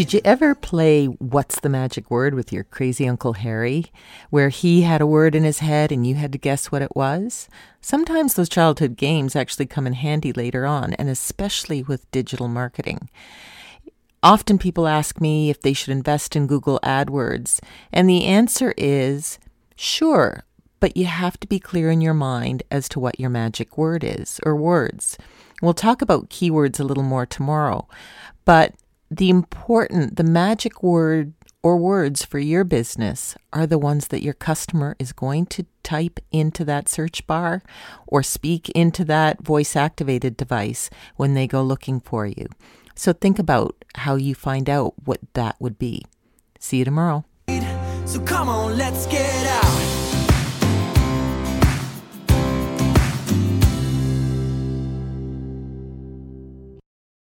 Did you ever play What's the Magic Word with your crazy Uncle Harry, where he had a word in his head and you had to guess what it was? Sometimes those childhood games actually come in handy later on, and especially with digital marketing. Often people ask me if they should invest in Google AdWords, and the answer is sure, but you have to be clear in your mind as to what your magic word is or words. We'll talk about keywords a little more tomorrow, but the important, the magic word or words for your business are the ones that your customer is going to type into that search bar or speak into that voice activated device when they go looking for you. So think about how you find out what that would be. See you tomorrow. So come on, let's get out.